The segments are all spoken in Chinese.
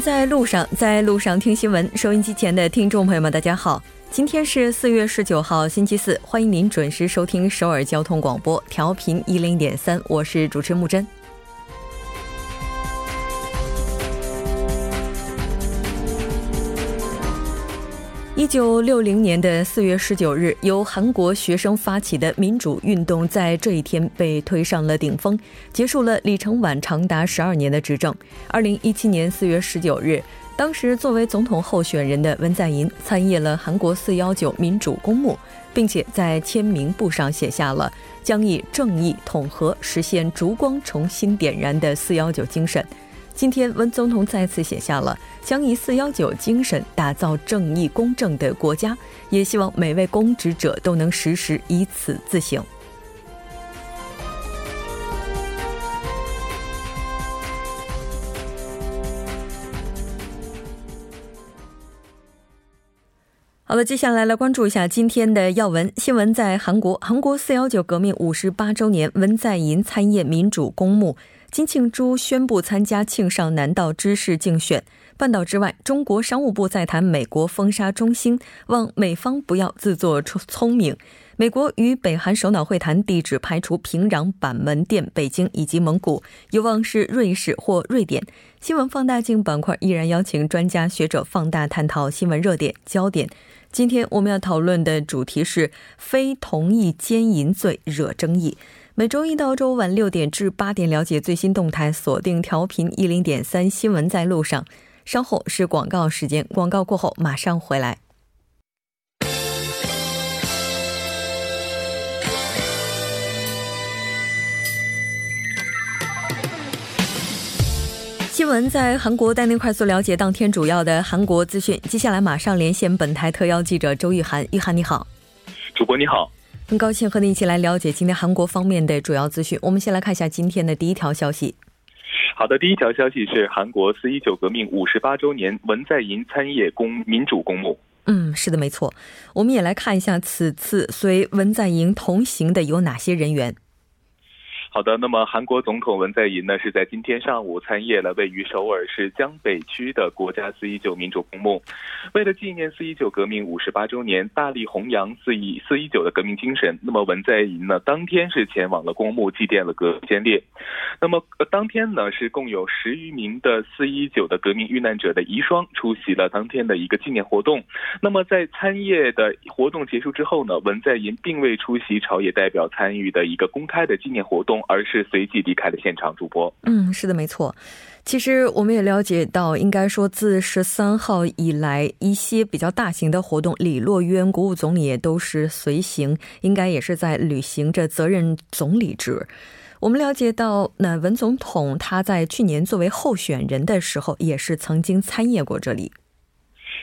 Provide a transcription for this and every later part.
在路上，在路上听新闻。收音机前的听众朋友们，大家好，今天是四月十九号，星期四，欢迎您准时收听首尔交通广播，调频一零点三，我是主持木真。一九六零年的四月十九日，由韩国学生发起的民主运动在这一天被推上了顶峰，结束了李承晚长达十二年的执政。二零一七年四月十九日，当时作为总统候选人的文在寅参谒了韩国四幺九民主公墓，并且在签名簿上写下了将以正义统合实现烛光重新点燃的四幺九精神。今天，文总统再次写下了将以“四幺九”精神打造正义公正的国家，也希望每位公职者都能时时以此自省。好了，接下来来关注一下今天的要闻新闻。在韩国，韩国“四幺九”革命五十八周年，文在寅参谒民主公墓。金庆珠宣布参加庆尚南道知事竞选。半岛之外，中国商务部在谈美国封杀中兴，望美方不要自作聪明。美国与北韩首脑会谈地址排除平壤、板门店、北京以及蒙古，有望是瑞士或瑞典。新闻放大镜板块依然邀请专家学者放大探讨新闻热点焦点。今天我们要讨论的主题是非同意奸淫罪惹争议。每周一到周五晚六点至八点，了解最新动态，锁定调频一零点三新闻在路上。稍后是广告时间，广告过后马上回来。新闻在韩国，带您快速了解当天主要的韩国资讯。接下来马上连线本台特邀记者周玉涵，玉涵你好，主播你好。很高兴和您一起来了解今天韩国方面的主要资讯。我们先来看一下今天的第一条消息。好的，第一条消息是韩国四一九革命五十八周年，文在寅参谒公民主公墓。嗯，是的，没错。我们也来看一下此次随文在寅同行的有哪些人员。好的，那么韩国总统文在寅呢是在今天上午参谒了位于首尔市江北区的国家四一九民主公墓。为了纪念四一九革命五十八周年，大力弘扬四一四一九的革命精神，那么文在寅呢当天是前往了公墓祭奠了革命先烈。那么当天呢是共有十余名的四一九的革命遇难者的遗孀出席了当天的一个纪念活动。那么在参谒的活动结束之后呢，文在寅并未出席朝野代表参与的一个公开的纪念活动。而是随即离开了现场。主播，嗯，是的，没错。其实我们也了解到，应该说自十三号以来，一些比较大型的活动，李洛渊国务总理也都是随行，应该也是在履行着责任总理职。我们了解到，那文总统他在去年作为候选人的时候，也是曾经参谒过这里。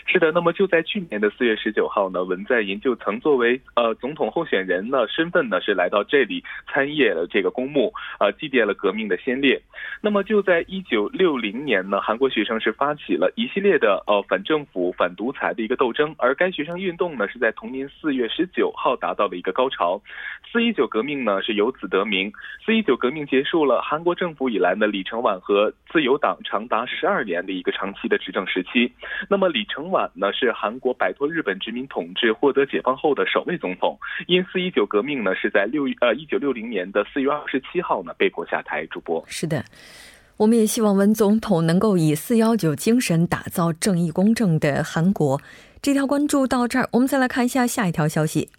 是的，那么就在去年的四月十九号呢，文在寅就曾作为呃总统候选人呢身份呢是来到这里参谒了这个公墓，呃祭奠了革命的先烈。那么就在一九六零年呢，韩国学生是发起了一系列的呃反政府、反独裁的一个斗争，而该学生运动呢是在同年四月十九号达到了一个高潮。四一九革命呢是由此得名。四一九革命结束了韩国政府以来呢李承晚和自由党长达十二年的一个长期的执政时期。那么李承晚。呢是韩国摆脱日本殖民统治、获得解放后的首位总统。因四一九革命呢是在六呃一九六零年的四月二十七号呢被迫下台。主播是的，我们也希望文总统能够以四幺九精神打造正义公正的韩国。这条关注到这儿，我们再来看一下下一条消息。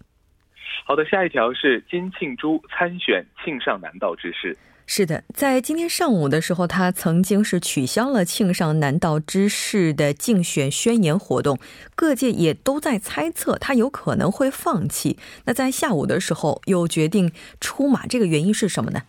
好的，下一条是金庆洙参选庆尚南道知事。是的，在今天上午的时候，他曾经是取消了庆尚南道知事的竞选宣言活动，各界也都在猜测他有可能会放弃。那在下午的时候又决定出马，这个原因是什么呢？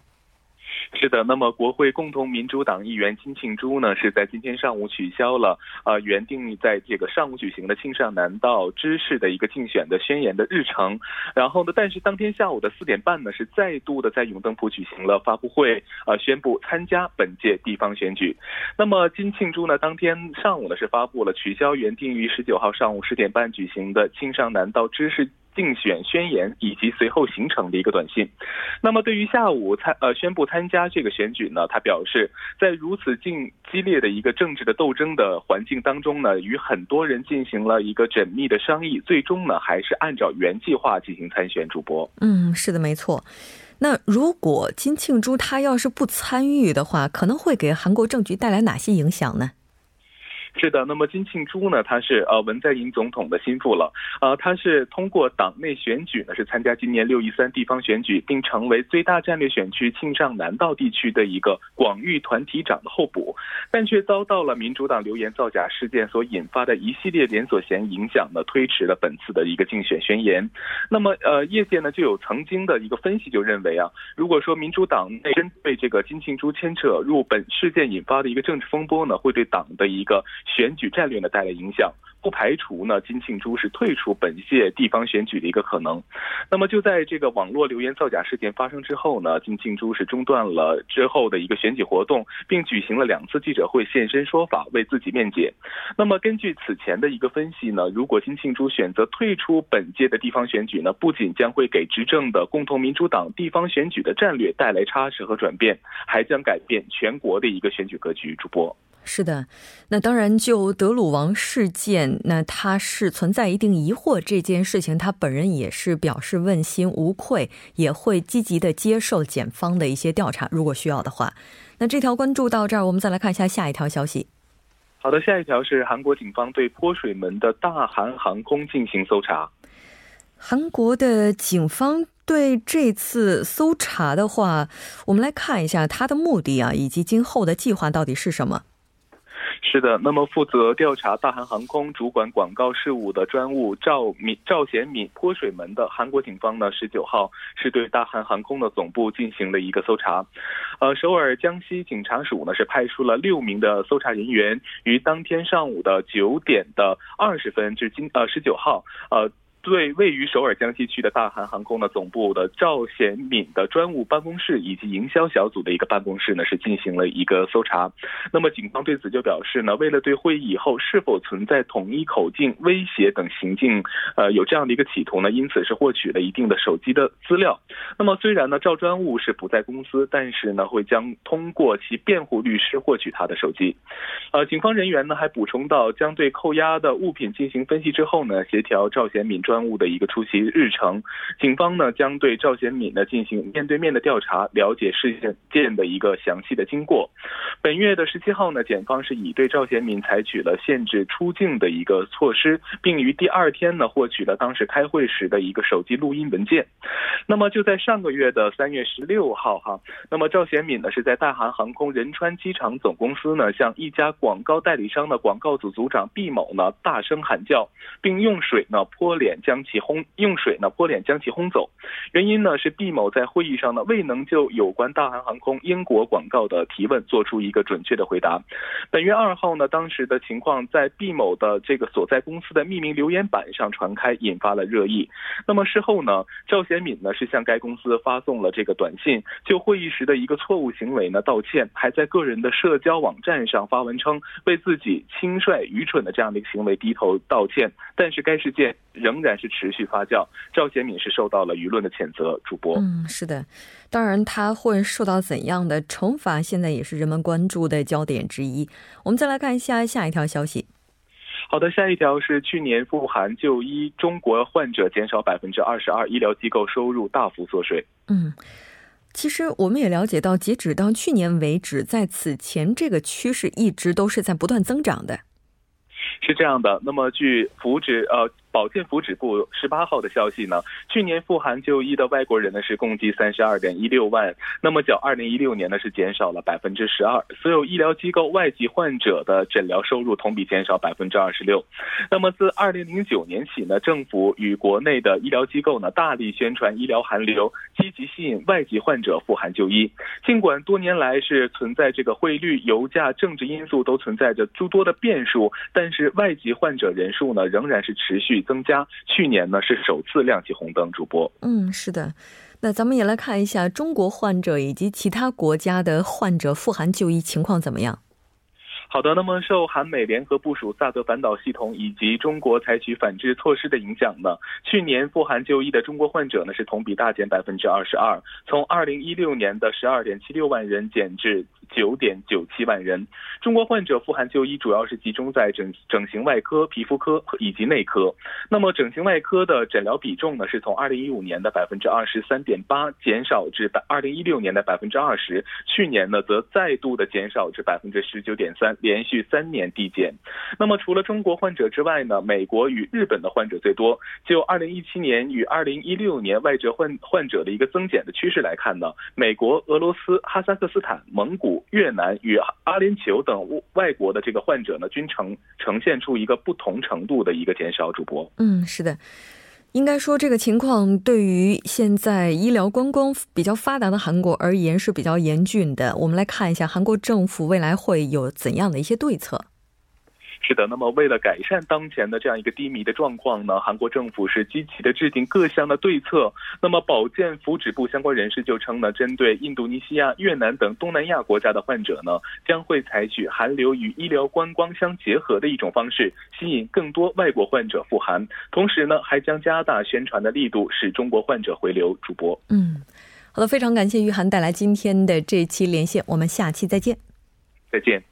是的，那么国会共同民主党议员金庆珠呢，是在今天上午取消了呃原定在这个上午举行的庆尚南道知事的一个竞选的宣言的日程。然后呢，但是当天下午的四点半呢，是再度的在永登浦举行了发布会，呃，宣布参加本届地方选举。那么金庆珠呢，当天上午呢是发布了取消原定于十九号上午十点半举行的庆尚南道知事竞选宣言以及随后形成的一个短信。那么对于下午参呃宣布参加这个选举呢，他表示，在如此竞激烈的一个政治的斗争的环境当中呢，与很多人进行了一个缜密的商议，最终呢还是按照原计划进行参选。主播，嗯，是的，没错。那如果金庆珠他要是不参与的话，可能会给韩国政局带来哪些影响呢？是的，那么金庆珠呢？他是呃文在寅总统的心腹了，呃，他是通过党内选举呢，是参加今年六一三地方选举，并成为最大战略选区庆尚南道地区的一个广域团体长的候补，但却遭到了民主党流言造假事件所引发的一系列连锁嫌影响呢，推迟了本次的一个竞选宣言。那么呃，业界呢就有曾经的一个分析就认为啊，如果说民主党内针对这个金庆珠牵扯入本事件引发的一个政治风波呢，会对党的一个选举战略呢带来影响，不排除呢金庆珠是退出本届地方选举的一个可能。那么就在这个网络留言造假事件发生之后呢，金庆珠是中断了之后的一个选举活动，并举行了两次记者会现身说法为自己辩解。那么根据此前的一个分析呢，如果金庆珠选择退出本届的地方选举呢，不仅将会给执政的共同民主党地方选举的战略带来差池和转变，还将改变全国的一个选举格局。主播。是的，那当然，就德鲁王事件，那他是存在一定疑惑这件事情，他本人也是表示问心无愧，也会积极的接受检方的一些调查，如果需要的话。那这条关注到这儿，我们再来看一下下一条消息。好的，下一条是韩国警方对泼水门的大韩航空进行搜查。韩国的警方对这次搜查的话，我们来看一下他的目的啊，以及今后的计划到底是什么。是的，那么负责调查大韩航空主管广告事务的专务赵敏赵贤敏泼水门的韩国警方呢，十九号是对大韩航空的总部进行了一个搜查。呃，首尔江西警察署呢是派出了六名的搜查人员，于当天上午的九点的二十分至今呃十九号呃。对位于首尔江西区的大韩航空的总部的赵贤敏的专务办公室以及营销小组的一个办公室呢，是进行了一个搜查。那么警方对此就表示呢，为了对会议以后是否存在统一口径、威胁等行径，呃，有这样的一个企图呢，因此是获取了一定的手机的资料。那么虽然呢赵专务是不在公司，但是呢会将通过其辩护律师获取他的手机。呃，警方人员呢还补充到，将对扣押的物品进行分析之后呢，协调赵贤敏专。专务的一个出席日程，警方呢将对赵贤敏呢进行面对面的调查，了解事件的一个详细的经过。本月的十七号呢，检方是以对赵贤敏采取了限制出境的一个措施，并于第二天呢获取了当时开会时的一个手机录音文件。那么就在上个月的三月十六号哈，那么赵贤敏呢是在大韩航空仁川机场总公司呢向一家广告代理商的广告组组长毕某呢大声喊叫，并用水呢泼脸。将其轰用水呢泼脸将其轰走，原因呢是毕某在会议上呢未能就有关大韩航空英国广告的提问做出一个准确的回答。本月二号呢，当时的情况在毕某的这个所在公司的匿名留言板上传开，引发了热议。那么事后呢，赵贤敏呢是向该公司发送了这个短信，就会议时的一个错误行为呢道歉，还在个人的社交网站上发文称为自己轻率愚蠢的这样的一个行为低头道歉。但是该事件仍然。是持续发酵，赵显敏是受到了舆论的谴责。主播，嗯，是的，当然他会受到怎样的惩罚，现在也是人们关注的焦点之一。我们再来看一下下一条消息。好的，下一条是去年赴韩就医中国患者减少百分之二十二，医疗机构收入大幅缩水。嗯，其实我们也了解到，截止到去年为止，在此前这个趋势一直都是在不断增长的。是这样的，那么据福祉呃。保健福祉部十八号的消息呢，去年赴韩就医的外国人呢是共计三十二点一六万，那么较二零一六年呢是减少了百分之十二。所有医疗机构外籍患者的诊疗收入同比减少百分之二十六。那么自二零零九年起呢，政府与国内的医疗机构呢大力宣传医疗韩流，积极吸引外籍患者赴韩就医。尽管多年来是存在这个汇率、油价、政治因素都存在着诸多的变数，但是外籍患者人数呢仍然是持续。增加，去年呢是首次亮起红灯。主播，嗯，是的，那咱们也来看一下中国患者以及其他国家的患者赴韩就医情况怎么样。好的，那么受韩美联合部署萨德反导系统以及中国采取反制措施的影响呢，去年赴韩就医的中国患者呢是同比大减百分之二十二，从二零一六年的十二点七六万人减至九点九七万人。中国患者赴韩就医主要是集中在整整形外科、皮肤科以及内科。那么整形外科的诊疗比重呢是从二零一五年的百分之二十三点八减少至百二零一六年的百分之二十，去年呢则再度的减少至百分之十九点三。连续三年递减。那么除了中国患者之外呢，美国与日本的患者最多。就二零一七年与二零一六年外折患患者的一个增减的趋势来看呢，美国、俄罗斯、哈萨克斯坦、蒙古、越南与阿联酋等外国的这个患者呢，均呈呈现出一个不同程度的一个减少。主播，嗯，是的，应该说这个情况对于现在医疗观光比较发达的韩国而言是比较严峻的。我们来看一下韩国政府未来会有怎样的一些对策。是的，那么为了改善当前的这样一个低迷的状况呢，韩国政府是积极的制定各项的对策。那么保健福祉部相关人士就称呢，针对印度尼西亚、越南等东南亚国家的患者呢，将会采取韩流与医疗观光相结合的一种方式，吸引更多外国患者赴韩。同时呢，还将加大宣传的力度，使中国患者回流。主播，嗯，好的，非常感谢玉涵带来今天的这期连线，我们下期再见。再见。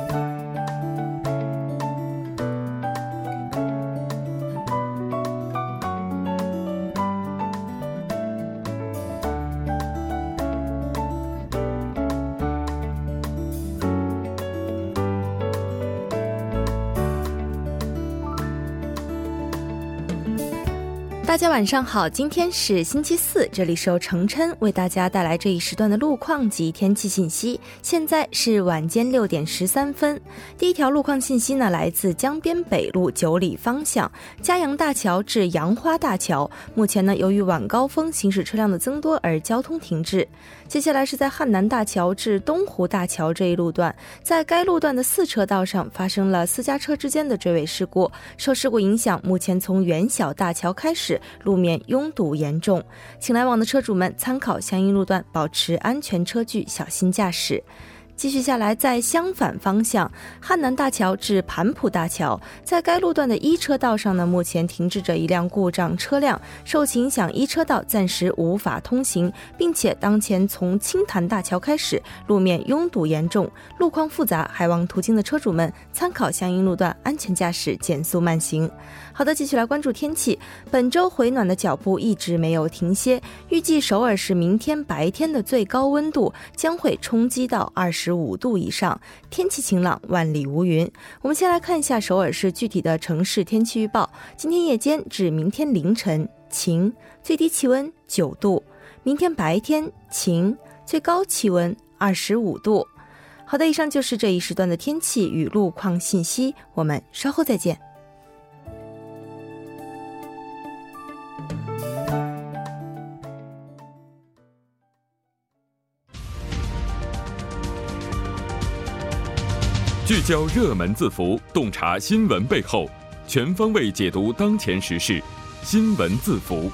大家晚上好，今天是星期四，这里是由程琛为大家带来这一时段的路况及天气信息。现在是晚间六点十三分，第一条路况信息呢来自江边北路九里方向嘉阳大桥至杨花大桥，目前呢由于晚高峰行驶车辆的增多而交通停滞。接下来是在汉南大桥至东湖大桥这一路段，在该路段的四车道上发生了私家车之间的追尾事故，受事故影响，目前从元小大桥开始路面拥堵严重，请来往的车主们参考相应路段，保持安全车距，小心驾驶。继续下来，在相反方向，汉南大桥至盘浦大桥，在该路段的一车道上呢，目前停滞着一辆故障车辆，受其影响，一车道暂时无法通行，并且当前从青潭大桥开始，路面拥堵严重，路况复杂，还望途经的车主们参考相应路段，安全驾驶，减速慢行。好的，继续来关注天气。本周回暖的脚步一直没有停歇，预计首尔市明天白天的最高温度将会冲击到二十五度以上，天气晴朗，万里无云。我们先来看一下首尔市具体的城市天气预报：今天夜间至明天凌晨晴，最低气温九度；明天白天晴，最高气温二十五度。好的，以上就是这一时段的天气与路况信息，我们稍后再见。聚焦热门字符，洞察新闻背后，全方位解读当前时事。新闻字符。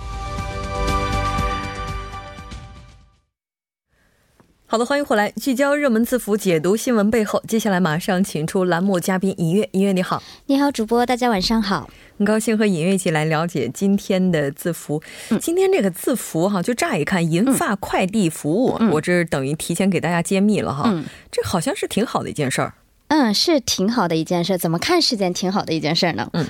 好的，欢迎回来，聚焦热门字符，解读新闻背后。接下来马上请出栏目嘉宾尹月，尹月你好，你好，主播，大家晚上好，很高兴和尹月一起来了解今天的字符。今天这个字符哈，就乍一看，银发快递服务，我这等于提前给大家揭秘了哈，这好像是挺好的一件事儿。嗯，是挺好的一件事。怎么看是件挺好的一件事呢？嗯。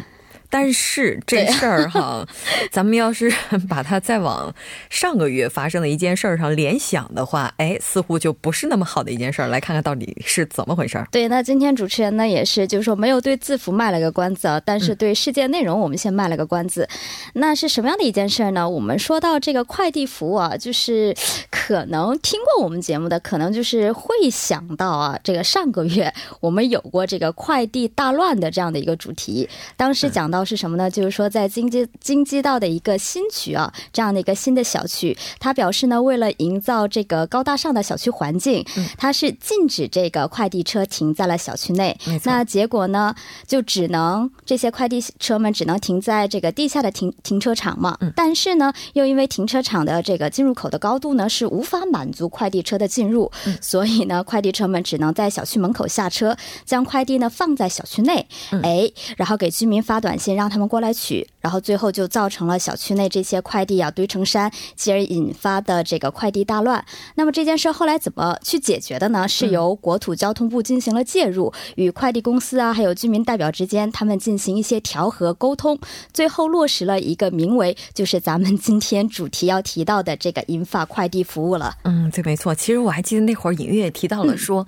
但是这事儿哈，咱们要是 把它再往上个月发生的一件事儿上联想的话，哎，似乎就不是那么好的一件事儿。来看看到底是怎么回事儿。对，那今天主持人呢也是，就是说没有对字符卖了个关子啊，但是对事件内容我们先卖了个关子。那是什么样的一件事儿呢？我们说到这个快递服务啊，就是可能听过我们节目的，可能就是会想到啊，这个上个月我们有过这个快递大乱的这样的一个主题，当时讲到。到是什么呢？就是说在京畿京畿道的一个新区啊，这样的一个新的小区，他表示呢，为了营造这个高大上的小区环境，他是禁止这个快递车停在了小区内。那结果呢，就只能这些快递车们只能停在这个地下的停停车场嘛。但是呢，又因为停车场的这个进入口的高度呢，是无法满足快递车的进入，所以呢，快递车们只能在小区门口下车，将快递呢放在小区内，哎，然后给居民发短信让他们过来取，然后最后就造成了小区内这些快递啊堆成山，继而引发的这个快递大乱。那么这件事后来怎么去解决的呢？是由国土交通部进行了介入，与快递公司啊还有居民代表之间，他们进行一些调和沟通，最后落实了一个名为就是咱们今天主题要提到的这个银发快递服务了。嗯，对，没错。其实我还记得那会儿隐约也提到了说。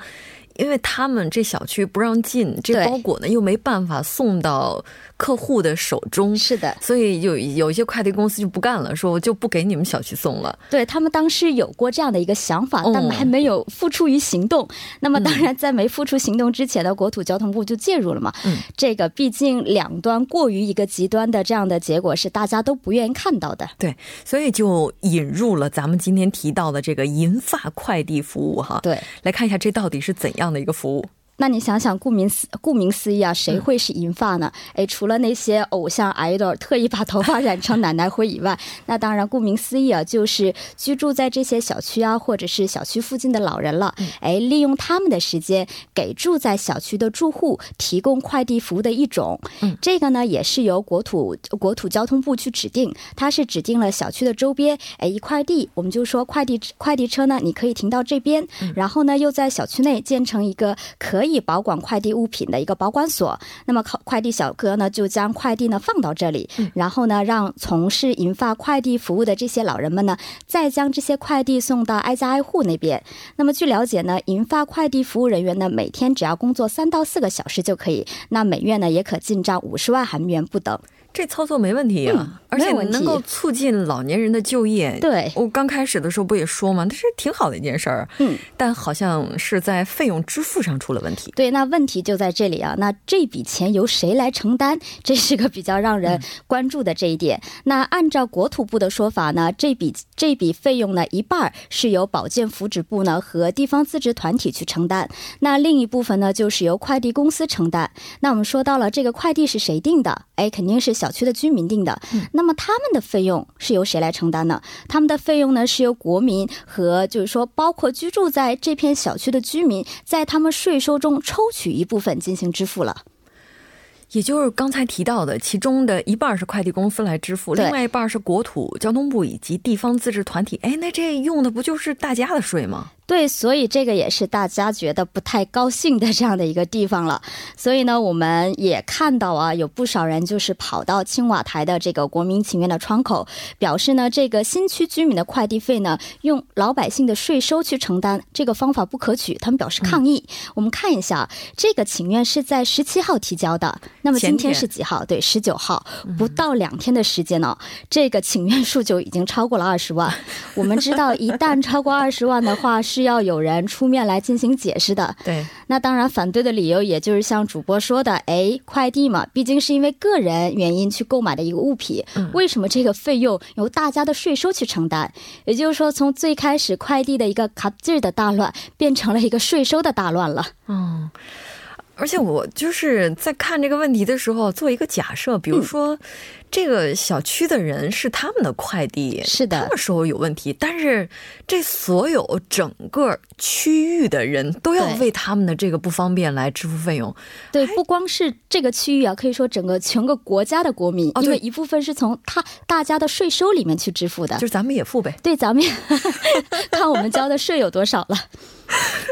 因为他们这小区不让进，这包裹呢又没办法送到客户的手中，是的，所以有有一些快递公司就不干了，说我就不给你们小区送了。对他们当时有过这样的一个想法，但还没有付出于行动。那么当然，在没付出行动之前呢，国土交通部就介入了嘛。嗯，这个毕竟两端过于一个极端的这样的结果是大家都不愿意看到的。对，所以就引入了咱们今天提到的这个银发快递服务哈。对，来看一下这到底是怎样。样的一个服务。那你想想，顾名思顾名思义啊，谁会是银发呢？哎，除了那些偶像 idol 特意把头发染成奶奶灰以外，那当然顾名思义啊，就是居住在这些小区啊，或者是小区附近的老人了。哎，利用他们的时间给住在小区的住户提供快递服务的一种。嗯，这个呢也是由国土国土交通部去指定，它是指定了小区的周边，哎，一块地，我们就说快递快递车呢，你可以停到这边，然后呢又在小区内建成一个可以。以保管快递物品的一个保管所，那么快快递小哥呢就将快递呢放到这里，然后呢让从事银发快递服务的这些老人们呢再将这些快递送到挨家挨户那边。那么据了解呢，银发快递服务人员呢每天只要工作三到四个小时就可以，那每月呢也可进账五十万韩元不等。这操作没问题啊，而且能够促进老年人的就业。对，我刚开始的时候不也说吗？这是挺好的一件事儿。嗯，但好像是在费用支付上出了问题。对，那问题就在这里啊。那这笔钱由谁来承担？这是个比较让人关注的这一点。那按照国土部的说法呢，这笔这笔费用呢，一半是由保健福祉部呢和地方自治团体去承担，那另一部分呢就是由快递公司承担。那我们说到了这个快递是谁定的？哎，肯定是。小区的居民定的，那么他们的费用是由谁来承担呢？他们的费用呢是由国民和就是说包括居住在这片小区的居民，在他们税收中抽取一部分进行支付了。也就是刚才提到的，其中的一半是快递公司来支付，另外一半是国土交通部以及地方自治团体。哎，那这用的不就是大家的税吗？对，所以这个也是大家觉得不太高兴的这样的一个地方了。所以呢，我们也看到啊，有不少人就是跑到青瓦台的这个国民请愿的窗口，表示呢，这个新区居民的快递费呢，用老百姓的税收去承担，这个方法不可取，他们表示抗议。我们看一下，这个请愿是在十七号提交的，那么今天是几号？对，十九号，不到两天的时间呢，这个请愿数就已经超过了二十万。我们知道，一旦超过二十万的话，是。是要有人出面来进行解释的。对，那当然反对的理由，也就是像主播说的，哎，快递嘛，毕竟是因为个人原因去购买的一个物品，为什么这个费用由大家的税收去承担？也就是说，从最开始快递的一个卡字的大乱，变成了一个税收的大乱了。嗯。而且我就是在看这个问题的时候，做一个假设，比如说，这个小区的人是他们的快递，是的，他们说有问题，但是这所有整个区域的人都要为他们的这个不方便来支付费用。对，不光是这个区域啊，可以说整个全个国家的国民，因为一部分是从他大家的税收里面去支付的，就是咱们也付呗。对，咱们也 看我们交的税有多少了。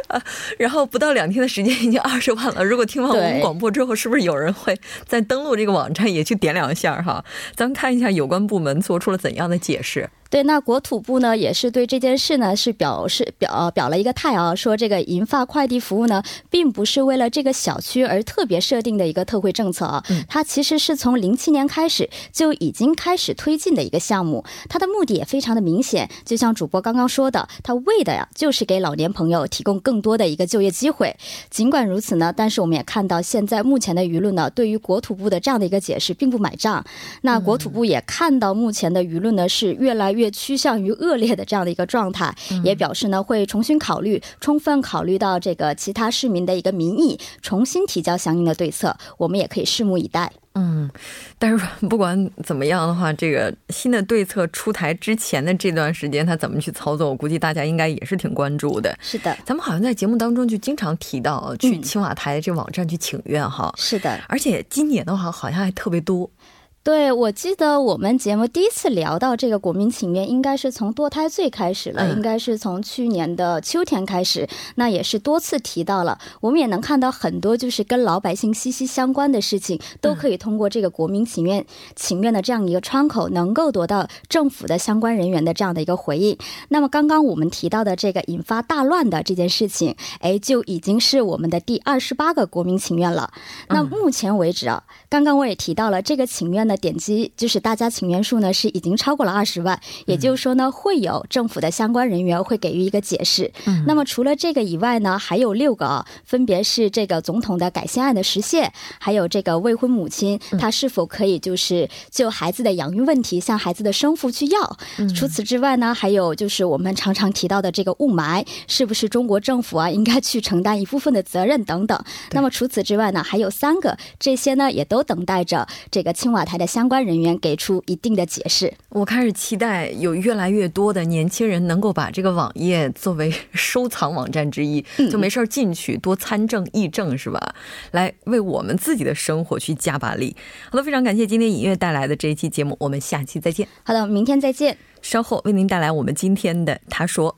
啊，然后不到两天的时间已经二十万了。如果听完我们广播之后，是不是有人会再登录这个网站也去点两下哈？咱们看一下有关部门做出了怎样的解释。对，那国土部呢也是对这件事呢是表示表表了一个态啊，说这个银发快递服务呢，并不是为了这个小区而特别设定的一个特惠政策啊，它其实是从零七年开始就已经开始推进的一个项目，它的目的也非常的明显，就像主播刚刚说的，它为的呀就是给老年朋友提供更多的一个就业机会。尽管如此呢，但是我们也看到现在目前的舆论呢，对于国土部的这样的一个解释并不买账。那国土部也看到目前的舆论呢是越来。越趋向于恶劣的这样的一个状态，也表示呢会重新考虑，充分考虑到这个其他市民的一个民意，重新提交相应的对策。我们也可以拭目以待。嗯，但是不管怎么样的话，这个新的对策出台之前的这段时间，他怎么去操作，我估计大家应该也是挺关注的。是的，咱们好像在节目当中就经常提到去青瓦台这网站去请愿哈。是的，而且今年的话好像还特别多。对，我记得我们节目第一次聊到这个国民请愿，应该是从堕胎罪开始了，应该是从去年的秋天开始，那也是多次提到了。我们也能看到很多就是跟老百姓息息相关的事情，都可以通过这个国民请愿请愿的这样一个窗口，能够得到政府的相关人员的这样的一个回应。那么刚刚我们提到的这个引发大乱的这件事情，哎，就已经是我们的第二十八个国民请愿了。那目前为止啊，刚刚我也提到了这个请愿的。点击就是大家请愿数呢是已经超过了二十万，也就是说呢会有政府的相关人员会给予一个解释。嗯，那么除了这个以外呢，还有六个啊，分别是这个总统的改宪案的实现，还有这个未婚母亲她是否可以就是就孩子的养育问题向孩子的生父去要。除此之外呢，还有就是我们常常提到的这个雾霾，是不是中国政府啊应该去承担一部分的责任等等。那么除此之外呢，还有三个，这些呢也都等待着这个青瓦台的。相关人员给出一定的解释。我开始期待有越来越多的年轻人能够把这个网页作为 收藏网站之一，就没事儿进去多参政议政，是吧？来为我们自己的生活去加把力。好的，非常感谢今天尹月带来的这一期节目，我们下期再见。好的，明天再见。稍后为您带来我们今天的他说。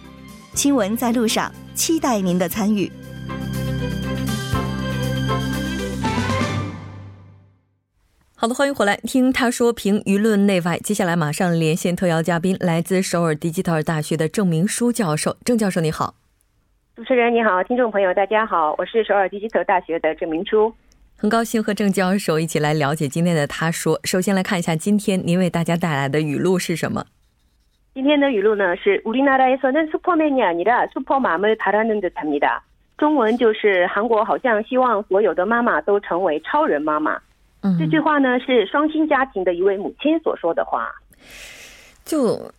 新闻在路上，期待您的参与。好的，欢迎回来听他说评舆论内外。接下来马上连线特邀嘉宾，来自首尔迪吉特尔大学的郑明书教授。郑教授，你好。主持人你好，听众朋友大家好，我是首尔迪吉特尔大学的郑明书，很高兴和郑教授一起来了解今天的他说。首先来看一下今天您为大家带来的语录是什么。今天的语录呢是우리나라에서는슈퍼맨이아니라슈퍼맘을바라는듯합니다中文就是韩国好像希望所有的妈妈都成为超人妈妈。嗯，这句话呢是双薪家庭的一位母亲所说的话。就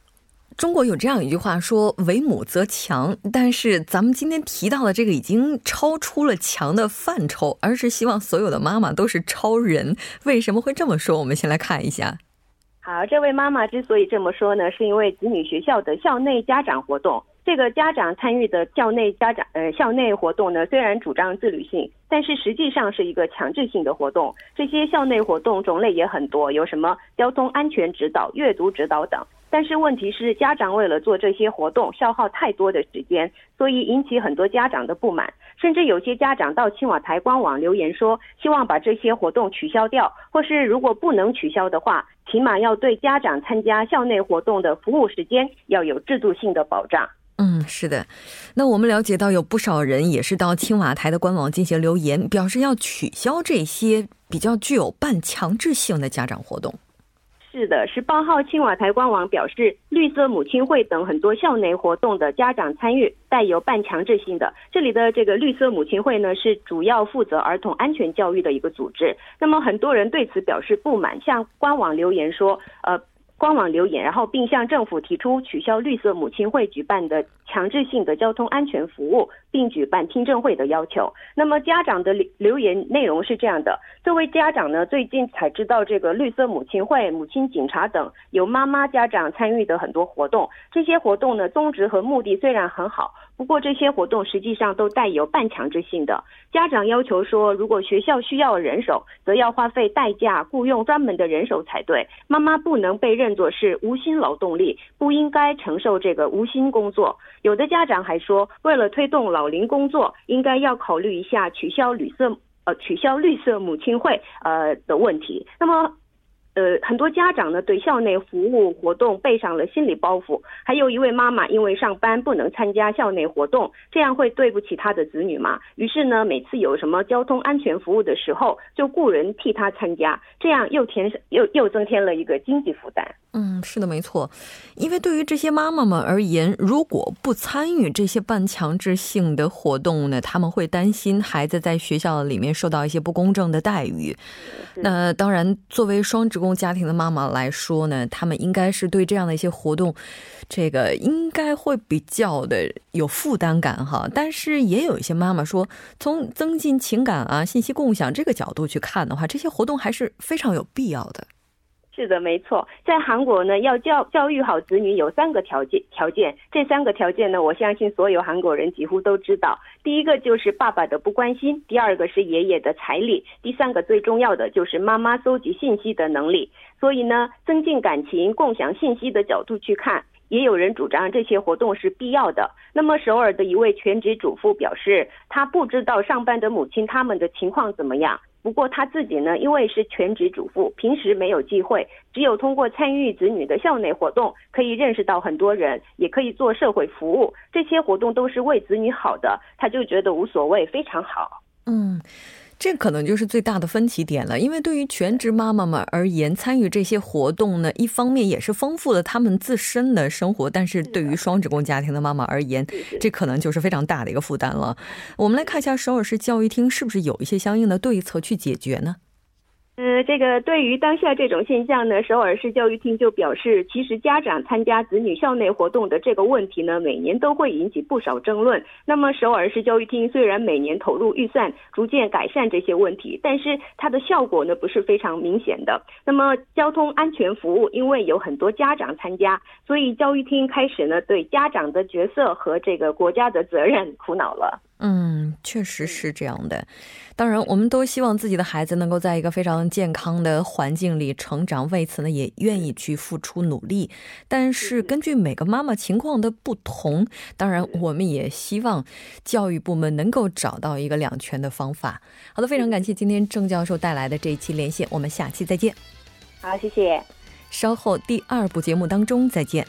中国有这样一句话说“为母则强”，但是咱们今天提到的这个已经超出了强的范畴，而是希望所有的妈妈都是超人。为什么会这么说？我们先来看一下。 好，这位妈妈之所以这么说呢，是因为子女学校的校内家长活动。这个家长参与的校内家长呃校内活动呢，虽然主张自律性，但是实际上是一个强制性的活动。这些校内活动种类也很多，有什么交通安全指导、阅读指导等。但是问题是，家长为了做这些活动，消耗太多的时间，所以引起很多家长的不满。甚至有些家长到青瓦台官网留言说，希望把这些活动取消掉，或是如果不能取消的话，起码要对家长参加校内活动的服务时间要有制度性的保障。嗯，是的。那我们了解到，有不少人也是到青瓦台的官网进行留言，表示要取消这些比较具有半强制性的家长活动。是的，十八号青瓦台官网表示，绿色母亲会等很多校内活动的家长参与带有半强制性的。这里的这个绿色母亲会呢，是主要负责儿童安全教育的一个组织。那么很多人对此表示不满，向官网留言说，呃，官网留言，然后并向政府提出取消绿色母亲会举办的强制性的交通安全服务，并举办听证会的要求。那么家长的留言内容是这样的：这位家长呢，最近才知道这个绿色母亲会、母亲警察等有妈妈家长参与的很多活动，这些活动呢，宗旨和目的虽然很好。不过这些活动实际上都带有半强制性的。家长要求说，如果学校需要人手，则要花费代价雇佣专门的人手才对。妈妈不能被认作是无薪劳动力，不应该承受这个无薪工作。有的家长还说，为了推动老龄工作，应该要考虑一下取消绿色呃取消绿色母亲会呃的问题。那么。呃，很多家长呢对校内服务活动背上了心理包袱，还有一位妈妈因为上班不能参加校内活动，这样会对不起她的子女吗？于是呢，每次有什么交通安全服务的时候，就雇人替她参加，这样又添又又增添了一个经济负担。嗯，是的，没错。因为对于这些妈妈们而言，如果不参与这些半强制性的活动呢，他们会担心孩子在学校里面受到一些不公正的待遇。那当然，作为双职工家庭的妈妈来说呢，他们应该是对这样的一些活动，这个应该会比较的有负担感哈。但是也有一些妈妈说，从增进情感啊、信息共享这个角度去看的话，这些活动还是非常有必要的。是的，没错，在韩国呢，要教教育好子女有三个条件，条件这三个条件呢，我相信所有韩国人几乎都知道。第一个就是爸爸的不关心，第二个是爷爷的财力，第三个最重要的就是妈妈搜集信息的能力。所以呢，增进感情、共享信息的角度去看，也有人主张这些活动是必要的。那么首尔的一位全职主妇表示，她不知道上班的母亲他们的情况怎么样。不过她自己呢，因为是全职主妇，平时没有机会，只有通过参与子女的校内活动，可以认识到很多人，也可以做社会服务。这些活动都是为子女好的，她就觉得无所谓，非常好。嗯。这可能就是最大的分歧点了，因为对于全职妈妈们而言，参与这些活动呢，一方面也是丰富了她们自身的生活，但是对于双职工家庭的妈妈而言，这可能就是非常大的一个负担了。我们来看一下首尔市教育厅是不是有一些相应的对策去解决呢？呃，这个对于当下这种现象呢，首尔市教育厅就表示，其实家长参加子女校内活动的这个问题呢，每年都会引起不少争论。那么，首尔市教育厅虽然每年投入预算，逐渐改善这些问题，但是它的效果呢，不是非常明显的。那么，交通安全服务，因为有很多家长参加，所以教育厅开始呢，对家长的角色和这个国家的责任苦恼了。嗯，确实是这样的。当然，我们都希望自己的孩子能够在一个非常健康的环境里成长，为此呢，也愿意去付出努力。但是，根据每个妈妈情况的不同，当然，我们也希望教育部门能够找到一个两全的方法。好的，非常感谢今天郑教授带来的这一期连线，我们下期再见。好，谢谢。稍后第二部节目当中再见。